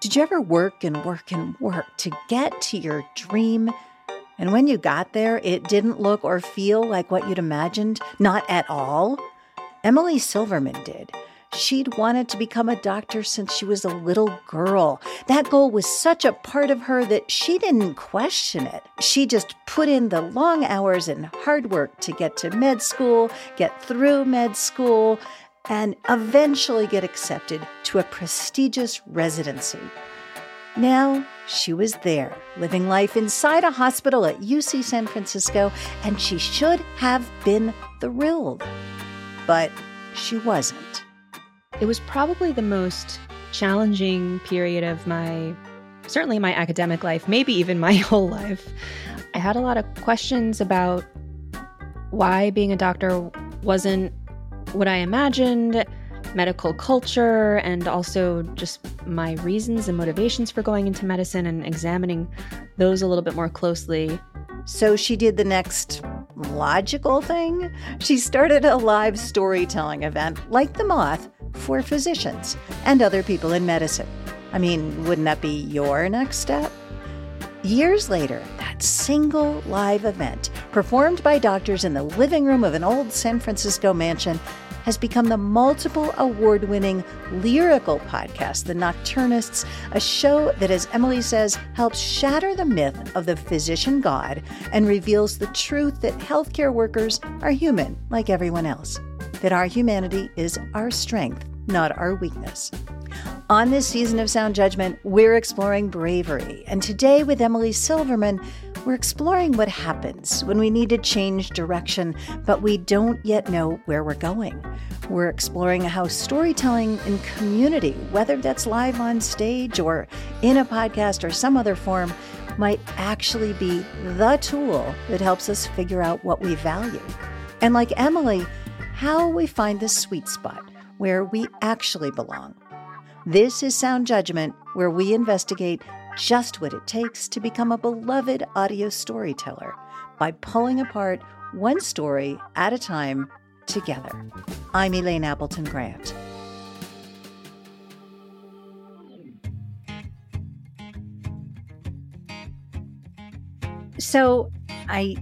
Did you ever work and work and work to get to your dream? And when you got there, it didn't look or feel like what you'd imagined? Not at all? Emily Silverman did. She'd wanted to become a doctor since she was a little girl. That goal was such a part of her that she didn't question it. She just put in the long hours and hard work to get to med school, get through med school, and eventually get accepted to a prestigious residency. Now she was there, living life inside a hospital at UC San Francisco, and she should have been thrilled. But she wasn't. It was probably the most challenging period of my, certainly my academic life, maybe even my whole life. I had a lot of questions about why being a doctor wasn't what I imagined, medical culture, and also just my reasons and motivations for going into medicine and examining those a little bit more closely. So she did the next logical thing. She started a live storytelling event like The Moth for physicians and other people in medicine. I mean, wouldn't that be your next step? Years later, that single live event, performed by doctors in the living room of an old San Francisco mansion, has become the multiple award winning lyrical podcast, The Nocturnists, a show that, as Emily says, helps shatter the myth of the physician god and reveals the truth that healthcare workers are human like everyone else, that our humanity is our strength, not our weakness. On this season of Sound Judgment, we're exploring bravery. And today, with Emily Silverman, we're exploring what happens when we need to change direction, but we don't yet know where we're going. We're exploring how storytelling in community, whether that's live on stage or in a podcast or some other form, might actually be the tool that helps us figure out what we value. And like Emily, how we find the sweet spot where we actually belong. This is Sound Judgment, where we investigate just what it takes to become a beloved audio storyteller by pulling apart one story at a time together. I'm Elaine Appleton Grant. So I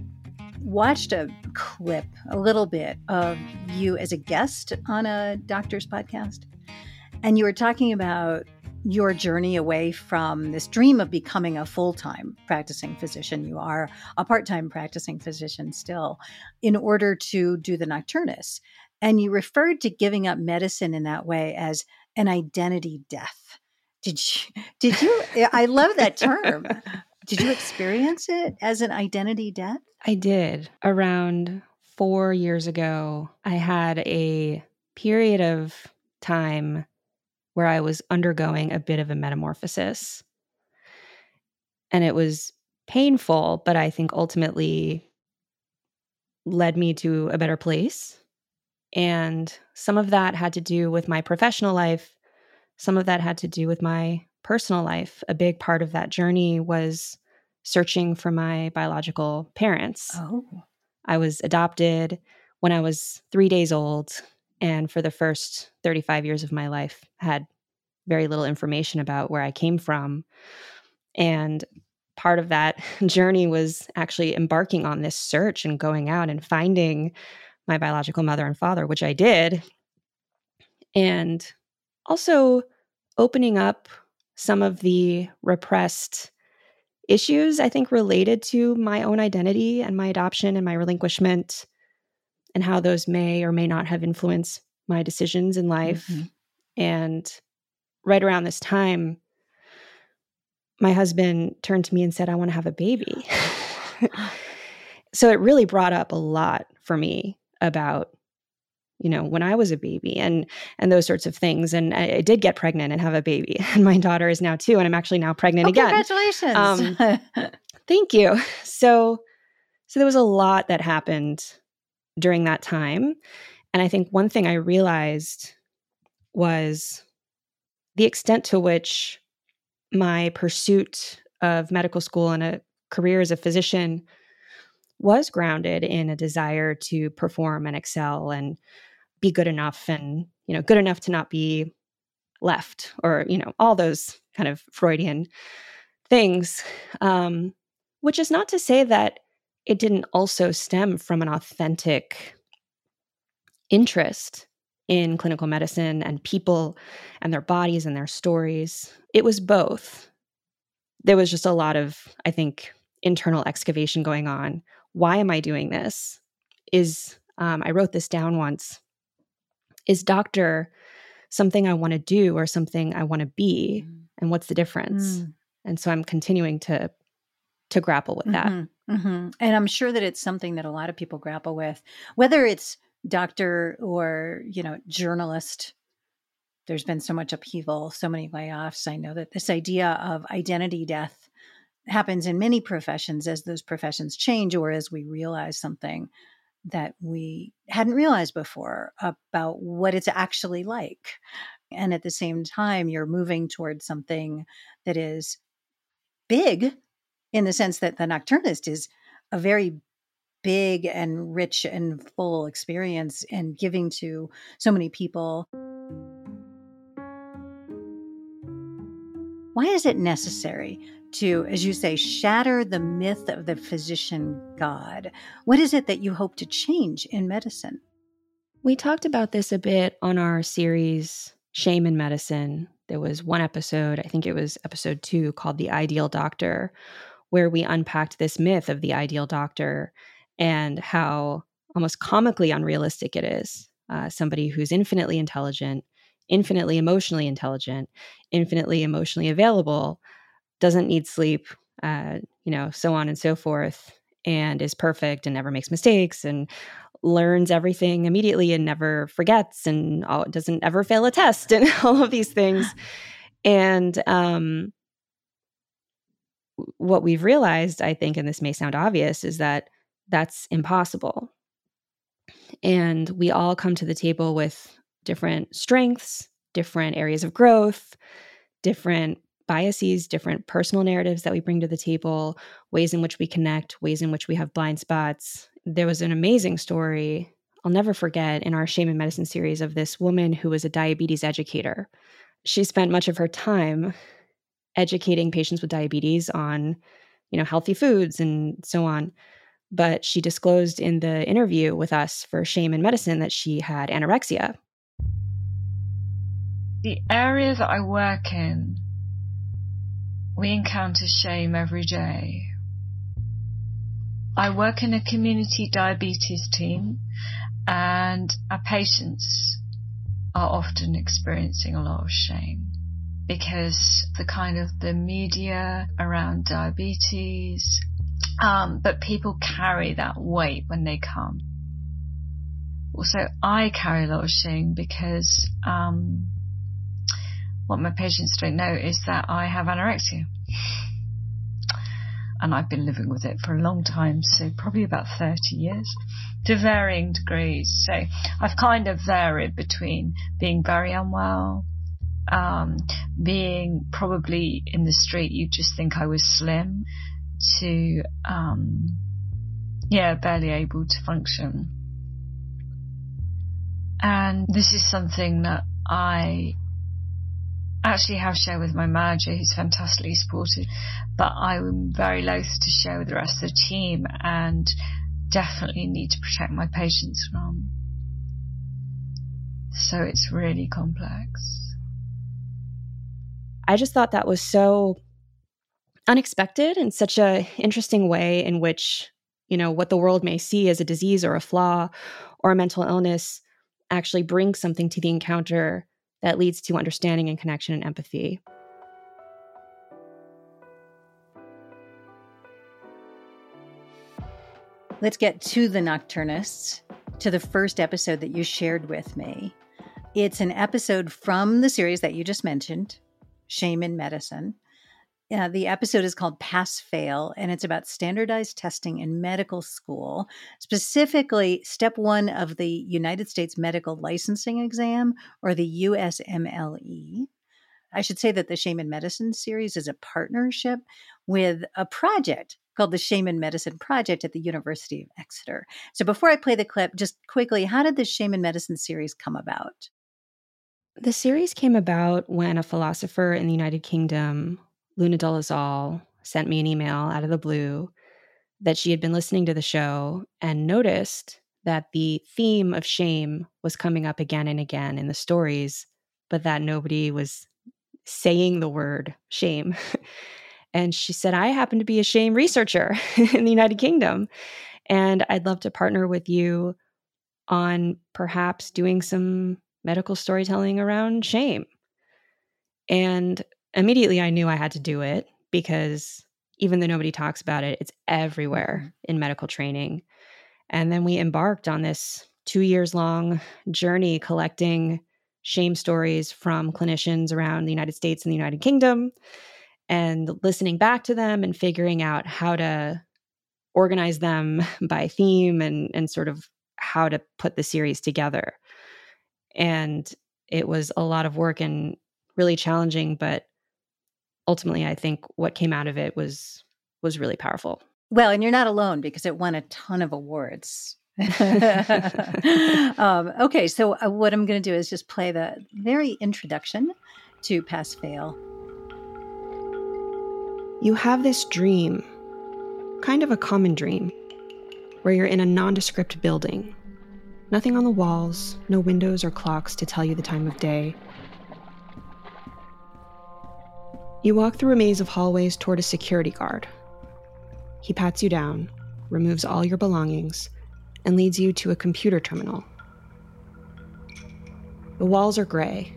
watched a clip, a little bit of you as a guest on a doctor's podcast. And you were talking about your journey away from this dream of becoming a full time practicing physician. You are a part time practicing physician still, in order to do the Nocturnists. And you referred to giving up medicine in that way as an identity death. Did you? Did you? I love that term. Did you experience it as an identity death? I did. Around four years ago, I had a period of time where I was undergoing a bit of a metamorphosis. And it was painful, but I think ultimately led me to a better place. And some of that had to do with my professional life, some of that had to do with my personal life. A big part of that journey was searching for my biological parents. Oh. I was adopted when I was three days old and for the first 35 years of my life had very little information about where I came from. And part of that journey was actually embarking on this search and going out and finding my biological mother and father, which I did. And also opening up some of the repressed issues, I think, related to my own identity and my adoption and my relinquishment, and how those may or may not have influenced my decisions in life. Mm-hmm. And right around this time, my husband turned to me and said, I want to have a baby. so it really brought up a lot for me about you know when i was a baby and and those sorts of things and i, I did get pregnant and have a baby and my daughter is now two and i'm actually now pregnant oh, again congratulations um, thank you so so there was a lot that happened during that time and i think one thing i realized was the extent to which my pursuit of medical school and a career as a physician was grounded in a desire to perform and excel and be good enough and you know good enough to not be left, or, you know, all those kind of Freudian things. Um, which is not to say that it didn't also stem from an authentic interest in clinical medicine and people and their bodies and their stories. It was both. There was just a lot of, I think, internal excavation going on. Why am I doing this? Is, um, I wrote this down once. Is doctor something I want to do or something I want to be? Mm. And what's the difference? Mm. And so I'm continuing to to grapple with that. Mm-hmm. And I'm sure that it's something that a lot of people grapple with, whether it's doctor or, you know, journalist. There's been so much upheaval, so many layoffs. I know that this idea of identity death happens in many professions as those professions change or as we realize something that we hadn't realized before about what it's actually like. And at the same time, you're moving towards something that is big in the sense that the nocturnist is a very big and rich and full experience and giving to so many people. Why is it necessary to, as you say, shatter the myth of the physician God? What is it that you hope to change in medicine? We talked about this a bit on our series, Shame in Medicine. There was one episode, I think it was episode two, called The Ideal Doctor, where we unpacked this myth of the ideal doctor and how almost comically unrealistic it is. Uh, somebody who's infinitely intelligent, infinitely emotionally intelligent, infinitely emotionally available, doesn't need sleep, uh, you know, so on and so forth, and is perfect and never makes mistakes and learns everything immediately and never forgets and doesn't ever fail a test and all of these things. And um, what we've realized, I think, and this may sound obvious, is that that's impossible. And we all come to the table with different strengths, different areas of growth, different biases, different personal narratives that we bring to the table, ways in which we connect, ways in which we have blind spots. There was an amazing story I'll never forget in our Shame in Medicine series of this woman who was a diabetes educator. She spent much of her time educating patients with diabetes on, you know, healthy foods and so on. But she disclosed in the interview with us for Shame in Medicine that she had anorexia. The area that I work in, we encounter shame every day. I work in a community diabetes team, and our patients are often experiencing a lot of shame because the kind of the media around diabetes, um, but people carry that weight when they come. Also, I carry a lot of shame because um, what my patients don't know is that I have anorexia. And I've been living with it for a long time, so probably about 30 years, to varying degrees. So I've kind of varied between being very unwell, um, being probably in the street, you'd just think I was slim, to um, yeah, barely able to function. And this is something that I actually have shared with my manager, who's fantastically supportive, but I'm very loath to share with the rest of the team and definitely need to protect my patients from. So it's really complex. I just thought that was so unexpected and such a interesting way in which, you know, what the world may see as a disease or a flaw or a mental illness actually brings something to the encounter that leads to understanding and connection and empathy. Let's get to the Nocturnists, to the first episode that you shared with me. It's an episode from the series that you just mentioned, Shame in Medicine. Uh, the episode is called Pass Fail, and it's about standardized testing in medical school, specifically step one of the United States Medical Licensing Exam or the USMLE. I should say that the Shame in Medicine series is a partnership with a project called the Shame in Medicine Project at the University of Exeter. So before I play the clip, just quickly, how did the Shame in Medicine series come about? The series came about when a philosopher in the United Kingdom, Luna Dolezal, sent me an email out of the blue that she had been listening to the show and noticed that the theme of shame was coming up again and again in the stories, but that nobody was saying the word shame. and she said, I happen to be a shame researcher in the United Kingdom, and I'd love to partner with you on perhaps doing some medical storytelling around shame. And immediately I knew I had to do it because even though nobody talks about it, it's everywhere mm-hmm. in medical training. And then we embarked on this two years long journey collecting shame stories from clinicians around the United States and the United Kingdom and listening back to them and figuring out how to organize them by theme and, and sort of how to put the series together. And it was a lot of work and really challenging, but ultimately I think what came out of it was was really powerful. Well, and you're not alone because it won a ton of awards. um, okay, so uh, what I'm going to do is just play the very introduction to Pass Fail. You have this dream, kind of a common dream, where you're in a nondescript building. Nothing on the walls, no windows or clocks to tell you the time of day. You walk through a maze of hallways toward a security guard. He pats you down, removes all your belongings, and leads you to a computer terminal. The walls are gray.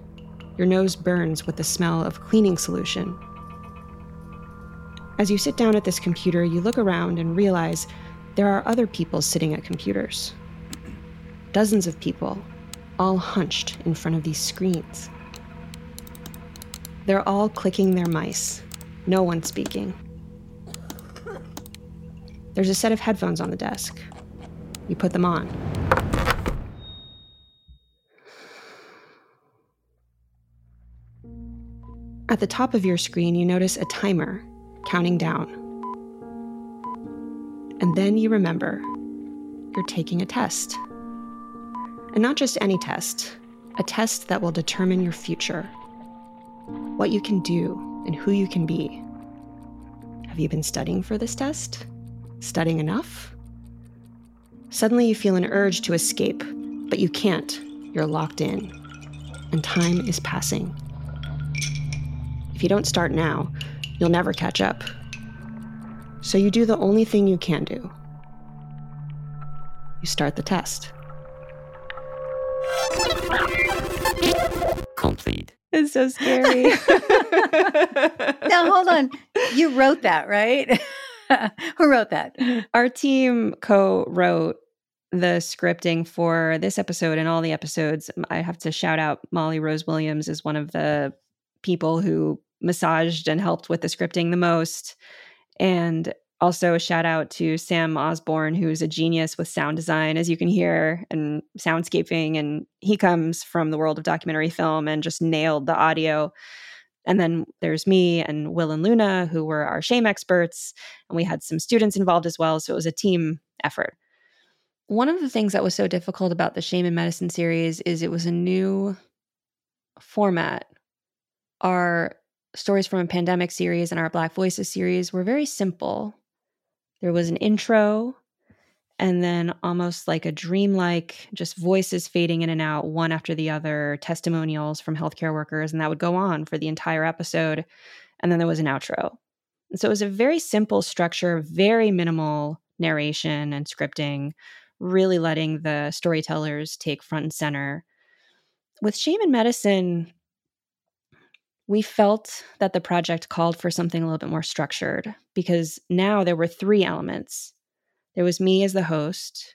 Your nose burns with the smell of cleaning solution. As you sit down at this computer, you look around and realize there are other people sitting at computers. Dozens of people, all hunched in front of these screens. They're all clicking their mice, no one speaking. There's a set of headphones on the desk. You put them on. At the top of your screen, you notice a timer counting down. And then you remember you're taking a test. And not just any test, a test that will determine your future what you can do, and who you can be. Have you been studying for this test? Studying enough? Suddenly you feel an urge to escape, but you can't. You're locked in, and time is passing. If you don't start now, you'll never catch up. So you do the only thing you can do you start the test. Complete. It's so scary. now, hold on. You wrote that, right? Who wrote that? Our team co wrote the scripting for this episode and all the episodes. I have to shout out Molly Rose Williams is one of the people who massaged and helped with the scripting the most. And also a shout out to Sam Osborne, who's a genius with sound design, as you can hear, and soundscaping. And he comes from the world of documentary film and just nailed the audio. And then there's me and Will and Luna, who were our shame experts. And we had some students involved as well. So it was a team effort. One of the things that was so difficult about the Shame in Medicine series is it was a new format. Our stories from a pandemic series and our Black Voices series were very simple there was an intro and then almost like a dreamlike just voices fading in and out one after the other testimonials from healthcare workers and that would go on for the entire episode and then there was an outro. And so it was a very simple structure very minimal narration and scripting really letting the storytellers take front and center. With shame in medicine we felt that the project called for something a little bit more structured because now there were three elements. There was me as the host,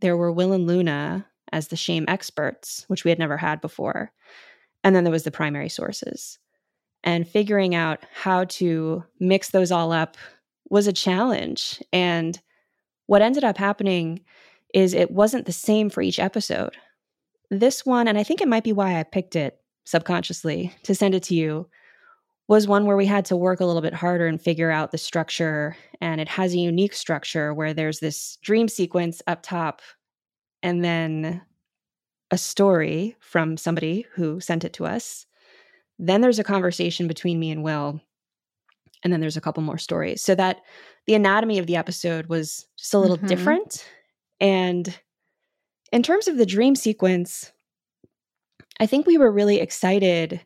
there were Will and Luna as the shame experts, which we had never had before, and then there was the primary sources. And figuring out how to mix those all up was a challenge. And what ended up happening is it wasn't the same for each episode. This one, and I think it might be why I picked it subconsciously to send it to you was one where we had to work a little bit harder and figure out the structure. And it has a unique structure where there's this dream sequence up top, and then a story from somebody who sent it to us. Then there's a conversation between me and Will. And then there's a couple more stories. So that the anatomy of the episode was just a little mm-hmm. different. And in terms of the dream sequence, I think we were really excited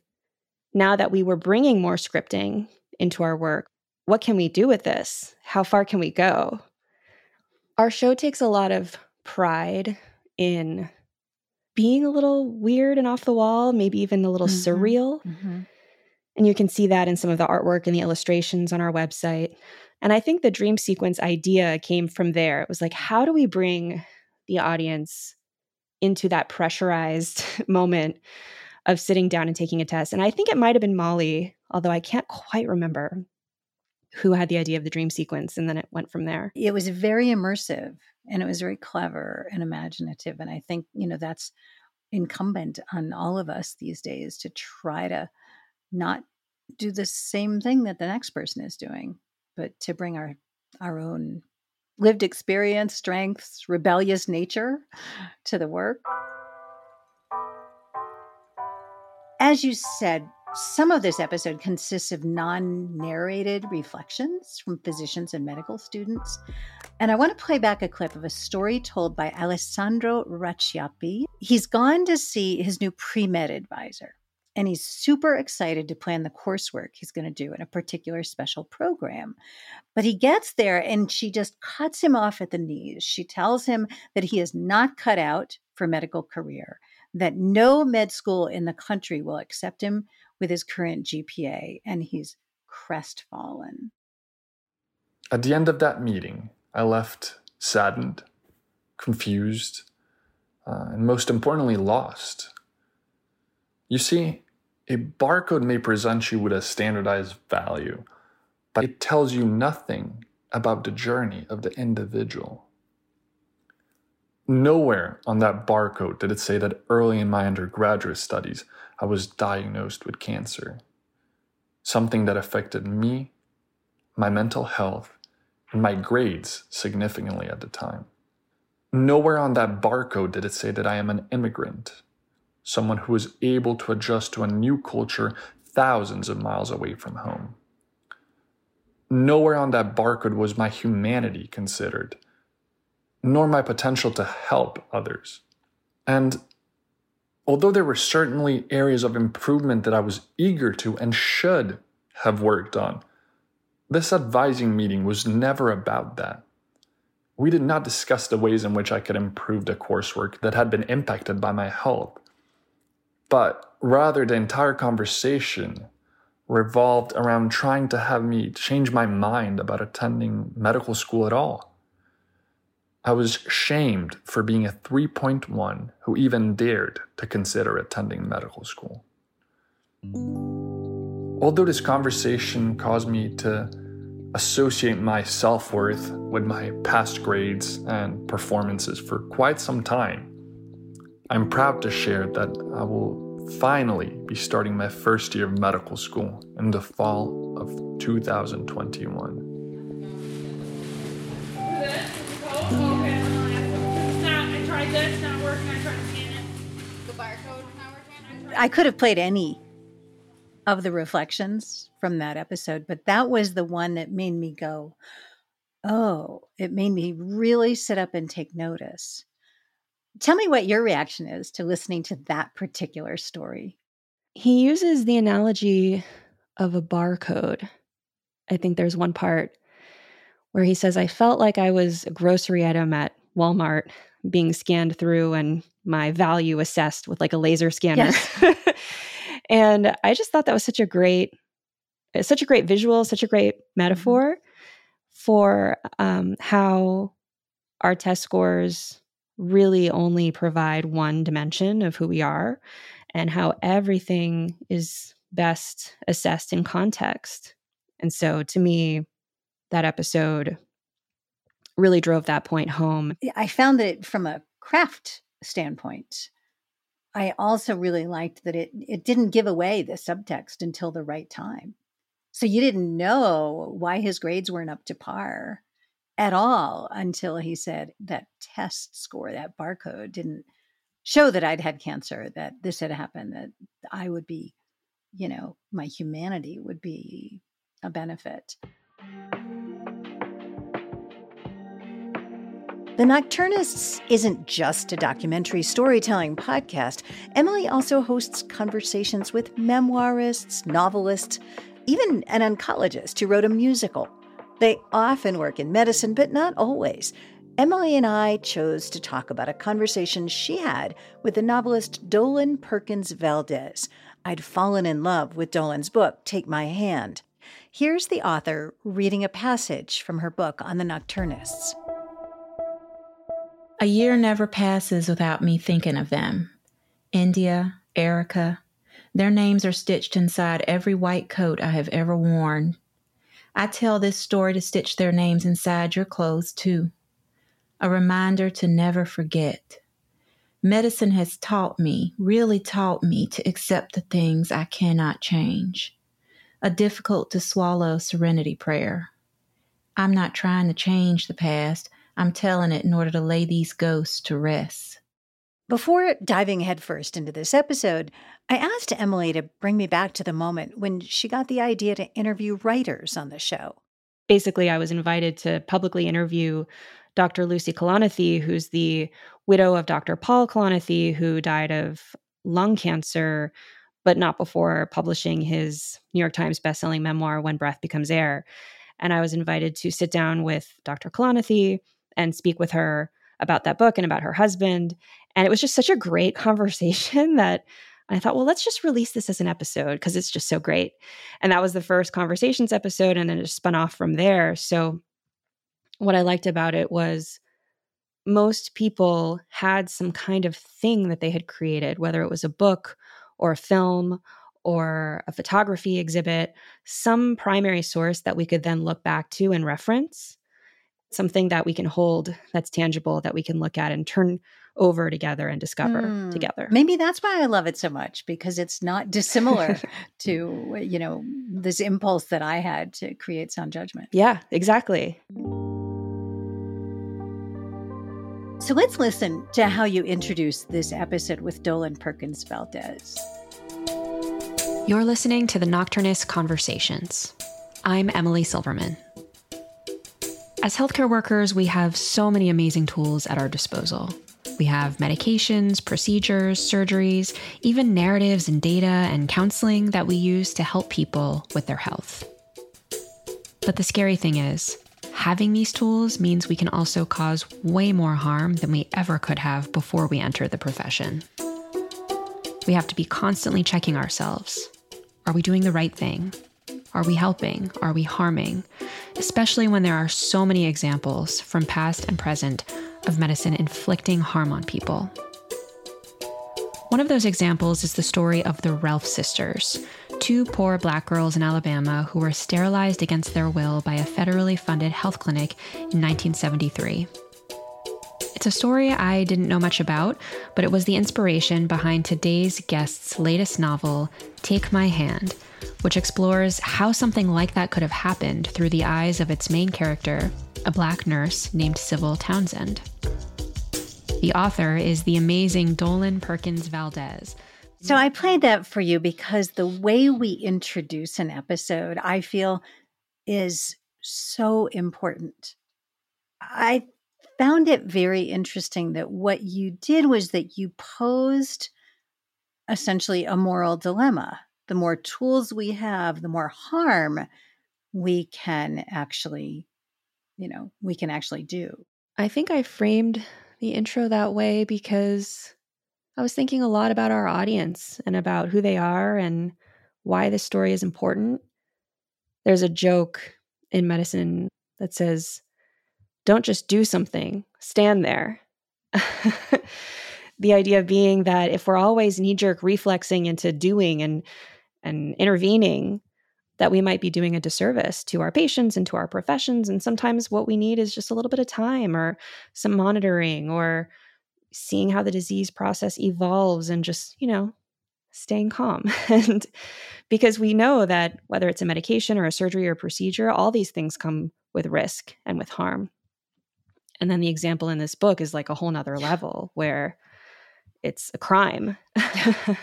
now that we were bringing more scripting into our work. What can we do with this? How far can we go? Our show takes a lot of pride in being a little weird and off the wall, maybe even a little mm-hmm. surreal. Mm-hmm. And you can see that in some of the artwork and the illustrations on our website. And I think the dream sequence idea came from there. It was like, how do we bring the audience into that pressurized moment of sitting down and taking a test? And I think it might have been Molly, although I can't quite remember who had the idea of the dream sequence. And then it went from there. It was very immersive and it was very clever and imaginative. And I think, you know, that's incumbent on all of us these days to try to not do the same thing that the next person is doing, but to bring our our own lived experience, strengths, rebellious nature to the work. As you said, some of this episode consists of non narrated reflections from physicians and medical students. And I want to play back a clip of a story told by Alessandro Racciappi. He's gone to see his new pre med advisor and he's super excited to plan the coursework he's going to do in a particular special program. But he gets there and she just cuts him off at the knees. She tells him that he is not cut out for medical career, that no med school in the country will accept him with his current GPA, and he's crestfallen. At the end of that meeting, I left saddened, confused, uh, and most importantly, lost. You see, a barcode may present you with a standardized value, but it tells you nothing about the journey of the individual. Nowhere on that barcode did it say that early in my undergraduate studies, I was diagnosed with cancer. Something that affected me, my mental health, and my grades significantly at the time. Nowhere on that barcode did it say that I am an immigrant someone who was able to adjust to a new culture thousands of miles away from home. Nowhere on that barcode was my humanity considered, nor my potential to help others. And although there were certainly areas of improvement that I was eager to and should have worked on, this advising meeting was never about that. We did not discuss the ways in which I could improve the coursework that had been impacted by my health. But rather, the entire conversation revolved around trying to have me change my mind about attending medical school at all. I was shamed for being a 3.1 who even dared to consider attending medical school. Although this conversation caused me to associate my self worth with my past grades and performances for quite some time, I'm proud to share that I will finally be starting my first year of medical school in the fall of 2021. I could have played any of the reflections from that episode, but that was the one that made me go, oh, it made me really sit up and take notice. Tell me what your reaction is to listening to that particular story. He uses the analogy of a barcode. I think there's one part where he says, I felt like I was a grocery item at Walmart being scanned through and my value assessed with like a laser scanner. Yes. and I just thought that was such a great, such a great visual, such a great mm-hmm. metaphor for um, how our test scores really only provide one dimension of who we are and how everything is best assessed in context. And so to me, that episode really drove that point home. I found that from a craft standpoint, I also really liked that it it didn't give away the subtext until the right time. So you didn't know why his grades weren't up to par at all until he said that test score, that barcode didn't show that I'd had cancer, that this had happened, that I would be, you know, my humanity would be a benefit. The Nocturnists isn't just a documentary storytelling podcast. Emily also hosts conversations with memoirists, novelists, even an oncologist who wrote a musical. They often work in medicine, but not always. Emily and I chose to talk about a conversation she had with the novelist Dolen Perkins Valdez. I'd fallen in love with Dolen's book, Take My Hand. Here's the author reading a passage from her book on the Nocturnists. A year never passes without me thinking of them. India, Erica, their names are stitched inside every white coat I have ever worn. I tell this story to stitch their names inside your clothes, too. A reminder to never forget. Medicine has taught me, really taught me, to accept the things I cannot change. A difficult to swallow serenity prayer. I'm not trying to change the past. I'm telling it in order to lay these ghosts to rest. Before diving headfirst into this episode, I asked Emily to bring me back to the moment when she got the idea to interview writers on the show. Basically, I was invited to publicly interview Dr. Lucy Kalanithi, who's the widow of Dr. Paul Kalanithi, who died of lung cancer, but not before publishing his New York Times bestselling memoir, When Breath Becomes Air. And I was invited to sit down with Dr. Kalanithi and speak with her about that book and about her husband. And it was just such a great conversation that I thought, well, let's just release this as an episode because it's just so great. And that was the first conversations episode. And then it spun off from there. So, what I liked about it was most people had some kind of thing that they had created, whether it was a book or a film or a photography exhibit, some primary source that we could then look back to and reference something that we can hold that's tangible that we can look at and turn over together and discover mm. together. Maybe that's why I love it so much because it's not dissimilar to, you know, this impulse that I had to create sound judgment. Yeah, exactly. So let's listen to how you introduce this episode with Dolen Perkins Valdez. You're listening to the Nocturnist Conversations. I'm Emily Silverman. As healthcare workers, we have so many amazing tools at our disposal. We have medications, procedures, surgeries, even narratives and data and counseling that we use to help people with their health. But the scary thing is, having these tools means we can also cause way more harm than we ever could have before we enter the profession. We have to be constantly checking ourselves. Are we doing the right thing? Are we helping? Are we harming? Especially when there are so many examples from past and present of medicine inflicting harm on people. One of those examples is the story of the Relf sisters, two poor black girls in Alabama who were sterilized against their will by a federally funded health clinic in 1973. It's a story I didn't know much about, but it was the inspiration behind today's guest's latest novel, Take My Hand, which explores how something like that could have happened through the eyes of its main character, a black nurse named Civil Townsend. The author is the amazing Dolen Perkins Valdez. So I played that for you because the way we introduce an episode, I feel, is so important. I found it very interesting that what you did was that you posed essentially a moral dilemma the more tools we have, the more harm we can actually, you know, we can actually do. I think I framed the intro that way because I was thinking a lot about our audience and about who they are and why this story is important. There's a joke in medicine that says, don't just do something, stand there. the idea being that if we're always knee jerk reflexing into doing and and intervening that we might be doing a disservice to our patients and to our professions and sometimes what we need is just a little bit of time or some monitoring or seeing how the disease process evolves and just you know staying calm. And because we know that whether it's a medication or a surgery or a procedure all these things come with risk and with harm. And then the example in this book is like a whole nother level where it's a crime. I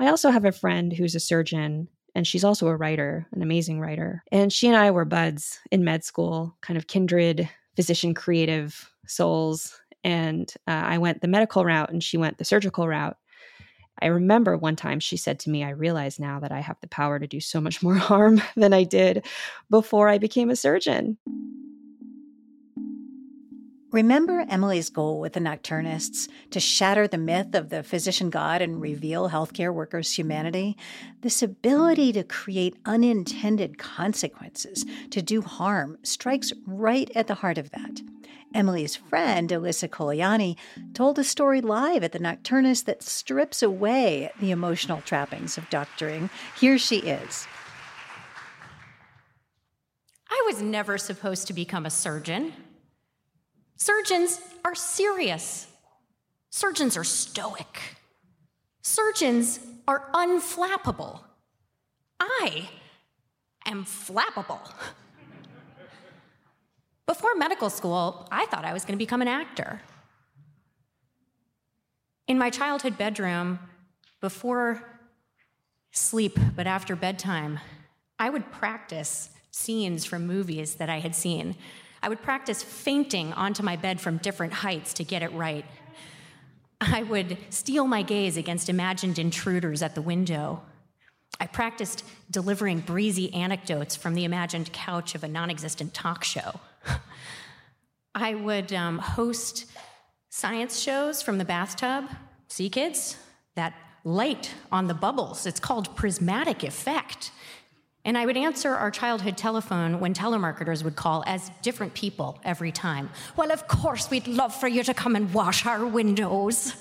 also have a friend who's a surgeon and she's also a writer, an amazing writer. And she and I were buds in med school, kind of kindred physician creative souls. And uh, I went the medical route and she went the surgical route. I remember one time she said to me, I realize now that I have the power to do so much more harm than I did before I became a surgeon. Remember Emily's goal with the Nocturnists to shatter the myth of the physician god and reveal healthcare workers' humanity? This ability to create unintended consequences, to do harm, strikes right at the heart of that. Emily's friend, Alyssa Coliani, told a story live at the Nocturnist that strips away the emotional trappings of doctoring. Here she is. I was never supposed to become a surgeon. Surgeons are serious. Surgeons are stoic. Surgeons are unflappable. I am flappable. Before medical school, I thought I was going to become an actor. In my childhood bedroom, before sleep, but after bedtime, I would practice scenes from movies that I had seen I would practice fainting onto my bed from different heights to get it right. I would steel my gaze against imagined intruders at the window. I practiced delivering breezy anecdotes from the imagined couch of a non existent talk show. I would um, host science shows from the bathtub. See, kids? That light on the bubbles. It's called prismatic effect. And I would answer our childhood telephone when telemarketers would call as different people every time. Well, of course, we'd love for you to come and wash our windows.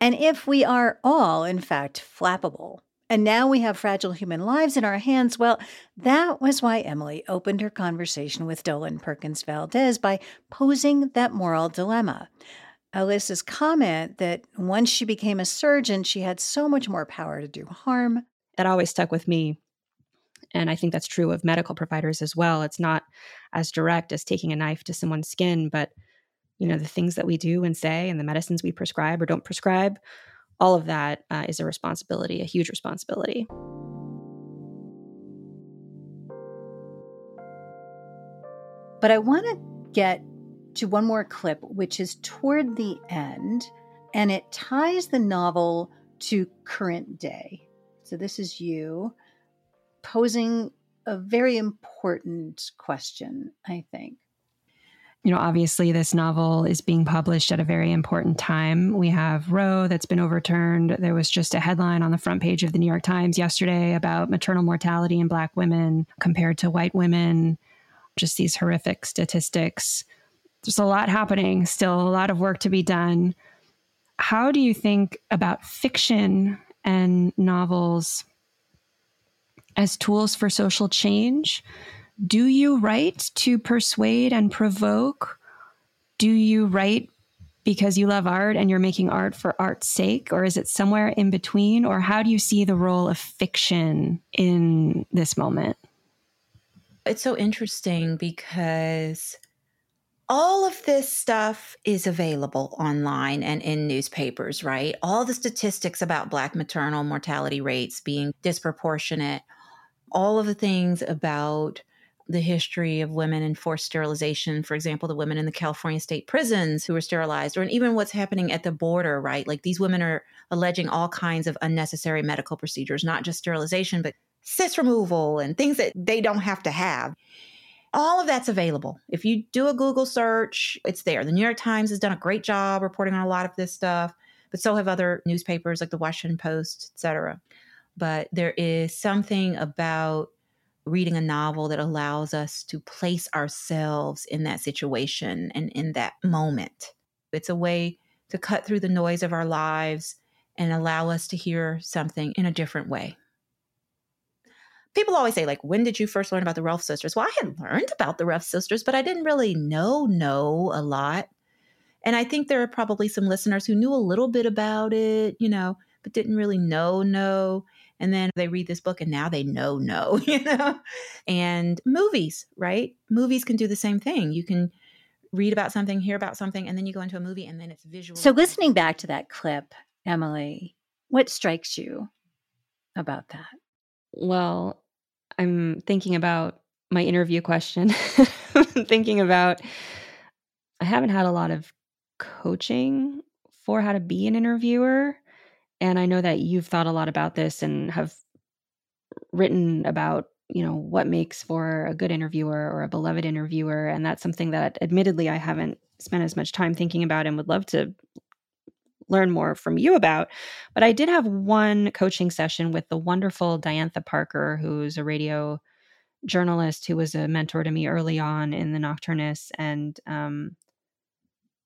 And if we are all, in fact, flappable, and now we have fragile human lives in our hands, well, that was why Emily opened her conversation with Dolen Perkins Valdez by posing that moral dilemma. Alyssa's comment that once she became a surgeon, she had so much more power to do harm. That always stuck with me and I think that's true of medical providers as well. It's not as direct as taking a knife to someone's skin, but you know the things that we do and say and the medicines we prescribe or don't prescribe all of that uh, is a responsibility a huge responsibility. But i want to get to one more clip which is toward the end and it ties the novel to current day. So this is you posing a very important question, I think. You know, obviously, this novel is being published at a very important time. We have Roe that's been overturned. There was just a headline on the front page of the New York Times yesterday about maternal mortality in Black women compared to white women, just these horrific statistics. There's a lot happening, still a lot of work to be done. How do you think about fiction and novels as tools for social change? Do you write to persuade and provoke? Do you write because you love art and you're making art for art's sake? Or is it somewhere in between? Or how do you see the role of fiction in this moment? It's so interesting because all of this stuff is available online and in newspapers, right? All the statistics about Black maternal mortality rates being disproportionate all of the things about the history of women and forced sterilization, for example, the women in the California state prisons who were sterilized, or even what's happening at the border, right? Like these women are alleging all kinds of unnecessary medical procedures, not just sterilization, but cyst removal and things that they don't have to have. All of that's available. If you do a Google search, it's there. The New York Times has done a great job reporting on a lot of this stuff, but so have other newspapers like the Washington Post, et cetera but there is something about reading a novel that allows us to place ourselves in that situation and in that moment. It's a way to cut through the noise of our lives and allow us to hear something in a different way. People always say, like, when did you first learn about the Relf sisters? Well, I had learned about the Relf sisters, but I didn't really know know a lot. And I think there are probably some listeners who knew a little bit about it, you know, but didn't really know know and then they read this book and now they know no you know and movies right movies can do the same thing you can read about something, hear about something, and then you go into a movie and then it's visual. So, listening back to that clip, Emily, what strikes you about that? Well, I'm thinking about my interview question. thinking about, I haven't had a lot of coaching for how to be an interviewer. And I know that you've thought a lot about this and have written about you know what makes for a good interviewer or a beloved interviewer and that's something that admittedly i haven't spent as much time thinking about and would love to learn more from you about but i did have one coaching session with the wonderful diantha parker who's a radio journalist who was a mentor to me early on in the Nocturnists and um,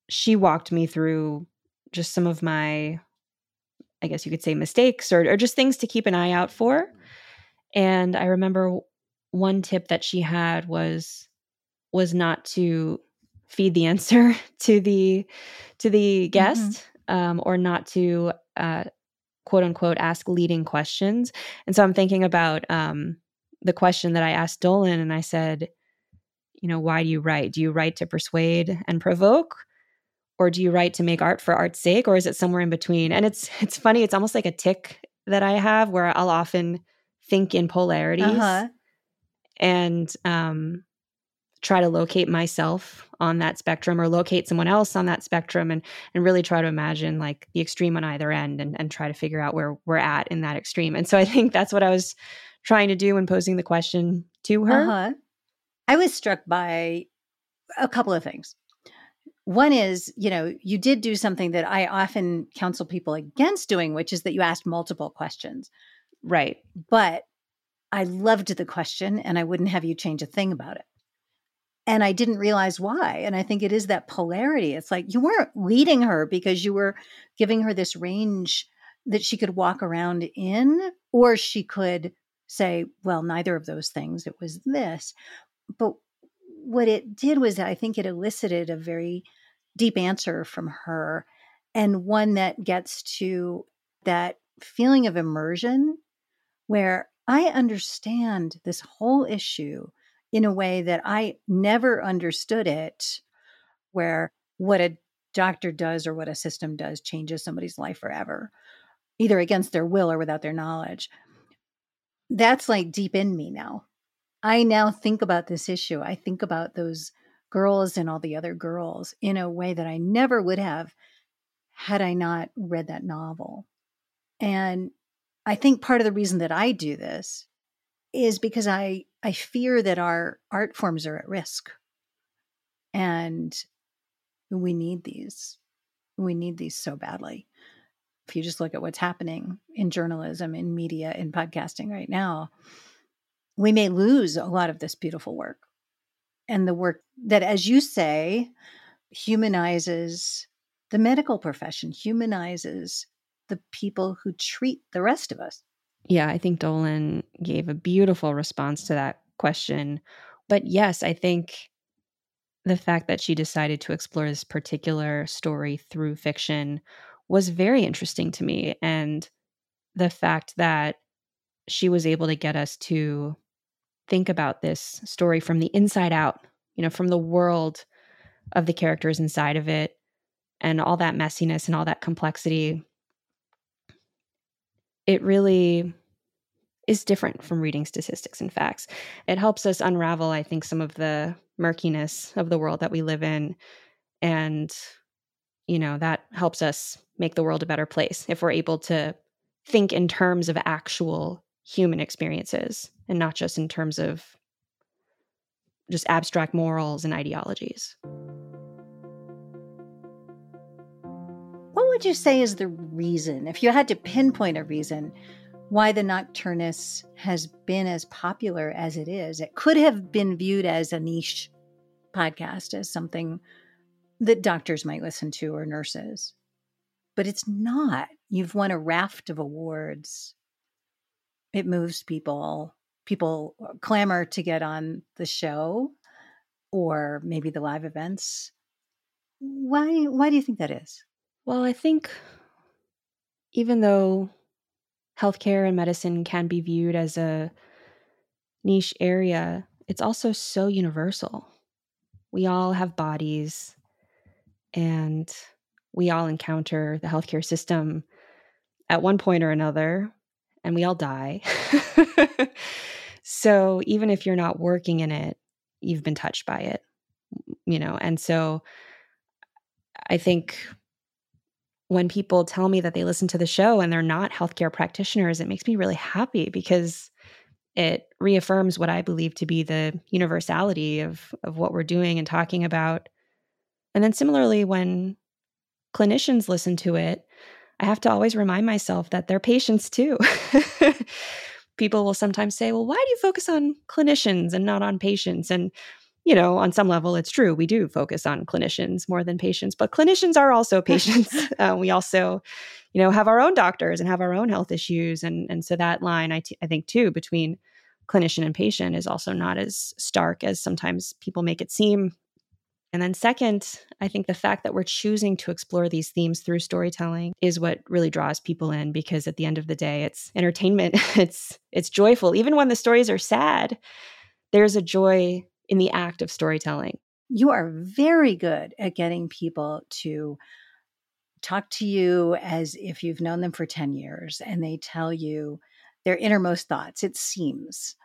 she walked me through just some of my i guess you could say mistakes or, or just things to keep an eye out for and I remember one tip that she had was was not to feed the answer to the to the guest mm-hmm. um, or not to uh, quote unquote ask leading questions. And so I'm thinking about um, the question that I asked Dolen, and I said, you know, why do you write? Do you write to persuade and provoke? Or do you write to make art for art's sake, or is it somewhere in between? And it's it's funny. It's almost like a tic that I have, where I'll often think in polarities uh-huh. and um, try to locate myself on that spectrum or locate someone else on that spectrum and and really try to imagine like the extreme on either end and, and try to figure out where we're at in that extreme. And so I think that's what I was trying to do when posing the question to her. Uh-huh. I was struck by a couple of things. One is, you know, you did do something that I often counsel people against doing, which is that you asked multiple questions. Right. But I loved the question and I wouldn't have you change a thing about it. And I didn't realize why. And I think it is that polarity. It's like you weren't leading her because you were giving her this range that she could walk around in, or she could say, well, neither of those things. It was this. But what it did was, I think it elicited a very deep answer from her and one that gets to that feeling of immersion where I understand this whole issue in a way that I never understood it, where what a doctor does or what a system does changes somebody's life forever, either against their will or without their knowledge. That's like deep in me now. I now think about this issue. I think about those girls and all the other girls in a way that I never would have had I not read that novel. And I think part of the reason that I do this is because I I fear that our art forms are at risk. And we need these. We need these so badly. If you just look at what's happening in journalism, in media, in podcasting right now, we may lose a lot of this beautiful work. And the work that, as you say, humanizes the medical profession, humanizes the people who treat the rest of us? Yeah, I think Dolen gave a beautiful response to that question. But yes, I think the fact that she decided to explore this particular story through fiction was very interesting to me. And the fact that she was able to get us to think about this story from the inside out, you know, from the world of the characters inside of it and all that messiness and all that complexity it really is different from reading statistics and facts. It helps us unravel, I think, some of the murkiness of the world that we live in. And, you know, that helps us make the world a better place if we're able to think in terms of actual human experiences and not just in terms of just abstract morals and ideologies. What would you say is the reason, if you had to pinpoint a reason, why the Nocturnists has been as popular as it is? It could have been viewed as a niche podcast, as something that doctors might listen to or nurses, but it's not. You've won a raft of awards. It moves people. People uh, clamor to get on the show or maybe the live events. Why why do you think that is? Well, I think even though healthcare and medicine can be viewed as a niche area, it's also so universal. we all have bodies and we all encounter the healthcare system at one point or another and we all die. so even if you're not working in it, you've been touched by it, you know. And so I think when people tell me that they listen to the show and they're not healthcare practitioners, it makes me really happy because it reaffirms what I believe to be the universality of of what we're doing and talking about. And then similarly when clinicians listen to it, I have to always remind myself that they're patients too. People will sometimes say, "Well, why do you focus on clinicians and not on patients?" And you know, on some level, it's true. We do focus on clinicians more than patients, but clinicians are also patients. uh, we also, you know, have our own doctors and have our own health issues, and and so that line, I, t- I think, too, between clinician and patient is also not as stark as sometimes people make it seem. And then, second, I think the fact that we're choosing to explore these themes through storytelling is what really draws people in because at the end of the day, it's entertainment. it's it's joyful. Even when the stories are sad, there's a joy in the act of storytelling. You are very good at getting people to talk to you as if you've known them for 10 years and they tell you their innermost thoughts, it seems.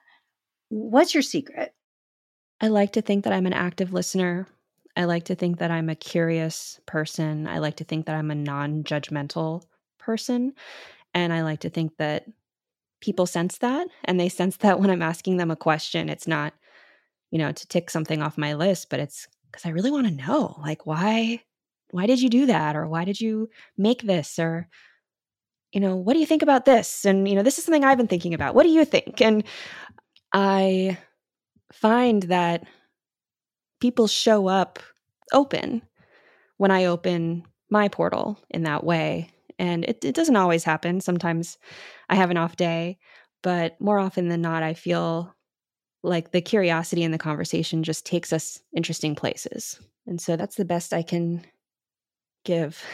What's your secret? I like to think that I'm an active listener. I like to think that I'm a curious person. I like to think that I'm a non judgmental person. And I like to think that people sense that. And they sense that when I'm asking them a question, it's not, you know, to tick something off my list, but it's because I really want to know, like, why, why did you do that? Or why did you make this? Or, you know, what do you think about this? And, you know, this is something I've been thinking about. What do you think? And I find that people show up open when I open my portal in that way. And it, it doesn't always happen. Sometimes I have an off day, but more often than not, I feel like the curiosity in the conversation just takes us interesting places. And so that's the best I can give.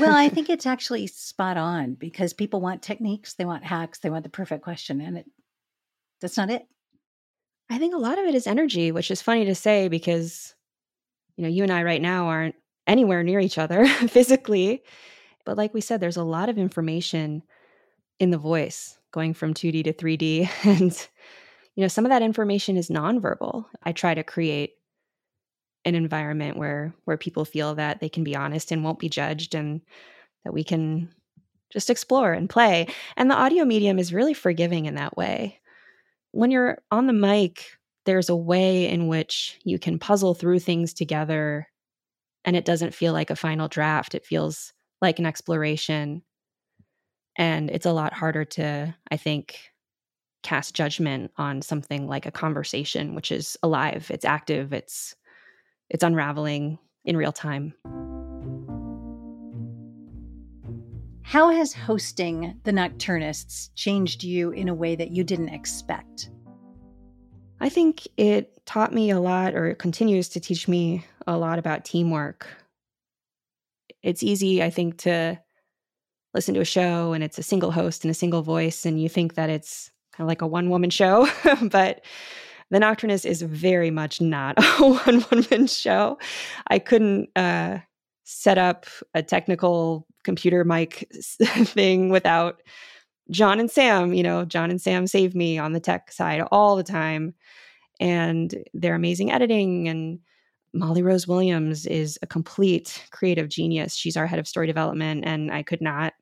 well, I think it's actually spot on because people want techniques, they want hacks, they want the perfect question, and it that's not it. I think a lot of it is energy, which is funny to say because you know, you and I right now aren't anywhere near each other physically. But like we said, there's a lot of information in the voice going from 2D to 3D. And, you know, some of that information is nonverbal. I try to create an environment where where people feel that they can be honest and won't be judged and that we can just explore and play and the audio medium is really forgiving in that way when you're on the mic there's a way in which you can puzzle through things together and it doesn't feel like a final draft it feels like an exploration and it's a lot harder to i think cast judgment on something like a conversation which is alive it's active it's it's unraveling in real time. How has hosting the Nocturnists changed you in a way that you didn't expect? I think it taught me a lot, or it continues to teach me a lot about teamwork. It's easy, I think, to listen to a show and it's a single host and a single voice, and you think that it's kind of like a one woman show. but the Nocturnist is very much not a one woman show. I couldn't uh, set up a technical computer mic thing without John and Sam. You know, John and Sam save me on the tech side all the time. And their amazing editing and Molly Rose Williams is a complete creative genius. She's our head of story development, and I could not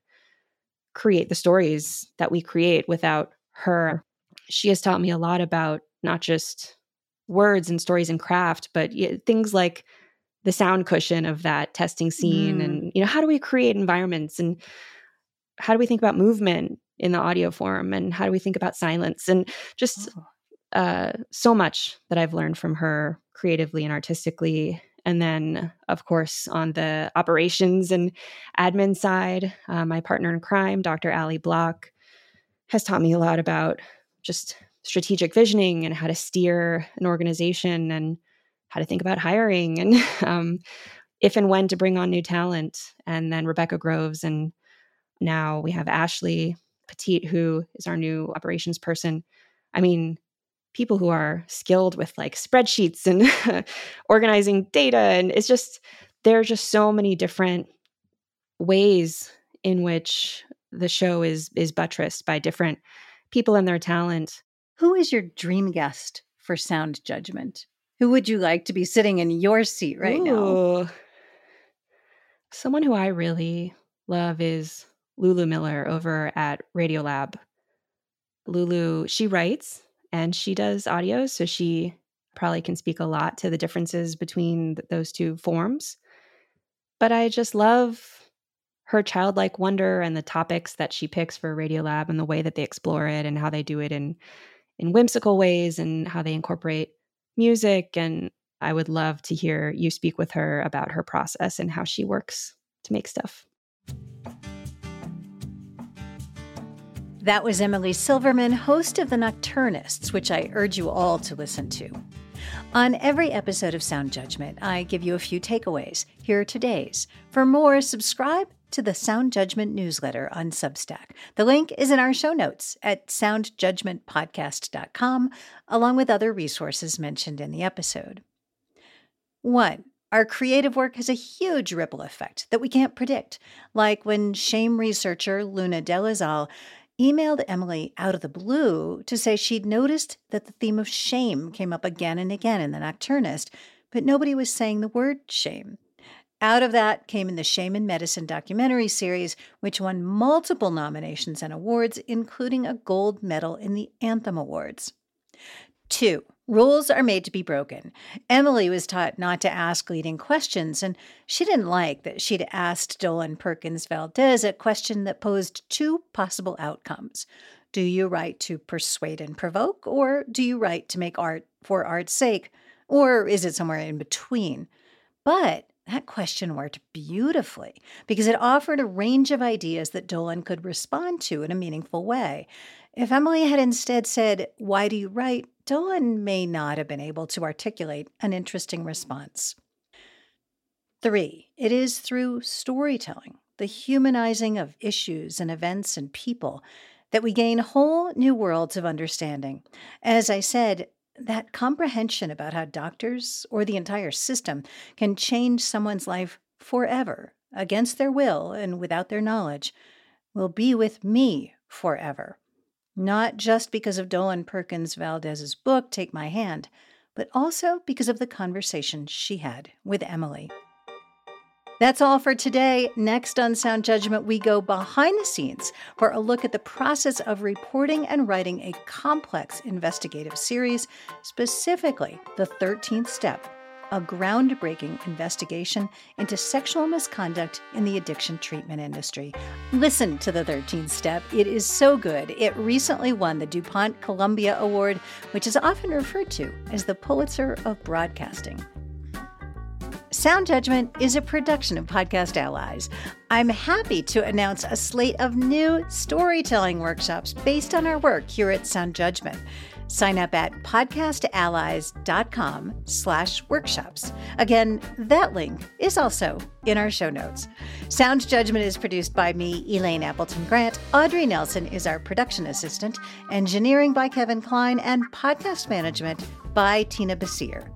create the stories that we create without her. She has taught me a lot about not just words and stories and craft, but things like the sound cushion of that testing scene mm. and you know how do we create environments and how do we think about movement in the audio form and how do we think about silence and just oh. uh, so much that I've learned from her creatively and artistically. And then, of course, on the operations and admin side, uh, my partner in crime, Dr. Ali Block, has taught me a lot about just strategic visioning and how to steer an organization and how to think about hiring and um, if and when to bring on new talent. And then Rebecca Groves, and now we have Ashley Petit, who is our new operations person. I mean, people who are skilled with like spreadsheets and organizing data. And it's just, there are just so many different ways in which the show is is buttressed by different people and their talent. Who is your dream guest for sound judgment? Who would you like to be sitting in your seat right Ooh. now? Someone who I really love is Lulu Miller over at Radiolab. Lulu, she writes and she does audio, so she probably can speak a lot to the differences between th- those two forms. But I just love her childlike wonder and the topics that she picks for Radiolab and the way that they explore it and how they do it in in whimsical ways and how they incorporate music and I would love to hear you speak with her about her process and how she works to make stuff. That was Emily Silverman, host of The Nocturnists, which I urge you all to listen to. On every episode of Sound Judgment, I give you a few takeaways. Here are today's. For more, subscribe to the Sound Judgment newsletter on Substack. The link is in our show notes at soundjudgmentpodcast.com, along with other resources mentioned in the episode. 1. Our creative work has a huge ripple effect that we can't predict, like when shame researcher Luna Dolezal emailed Emily out of the blue to say she'd noticed that the theme of shame came up again and again in The Nocturnist, but nobody was saying the word shame. Out of that came in the Shame in Medicine documentary series, which won multiple nominations and awards, including a gold medal in the Anthem Awards. Two, Rules are made to be broken. Emily was taught not to ask leading questions, and she didn't like that she'd asked Dolen Perkins Valdez a question that posed two possible outcomes. Do you write to persuade and provoke, or do you write to make art for art's sake, or is it somewhere in between? But that question worked beautifully because it offered a range of ideas that Dolen could respond to in a meaningful way. If Emily had instead said, Why do you write? Dolen may not have been able to articulate an interesting response. Three, it is through storytelling, the humanizing of issues and events and people, that we gain whole new worlds of understanding. As I said, that comprehension about how doctors or the entire system can change someone's life forever against their will and without their knowledge will be with me forever not just because of Dolen Perkins Valdez's book, Take My Hand, but also because of the conversation she had with Emily. That's all for today. Next on Sound Judgment, we go behind the scenes for a look at the process of reporting and writing a complex investigative series, specifically the 13th step a groundbreaking investigation into sexual misconduct in the addiction treatment industry. Listen to the 13th step. It is so good. It recently won the DuPont Columbia Award, which is often referred to as the Pulitzer of Broadcasting. Sound Judgment is a production of Podcast Allies. I'm happy to announce a slate of new storytelling workshops based on our work here at Sound Judgment. Sign up at podcastallies.com slash workshops. Again, that link is also in our show notes. Sound Judgment is produced by me, Elaine Appleton Grant. Audrey Nelson is our production assistant, engineering by Kevin Klein, and podcast management by Tina Basir.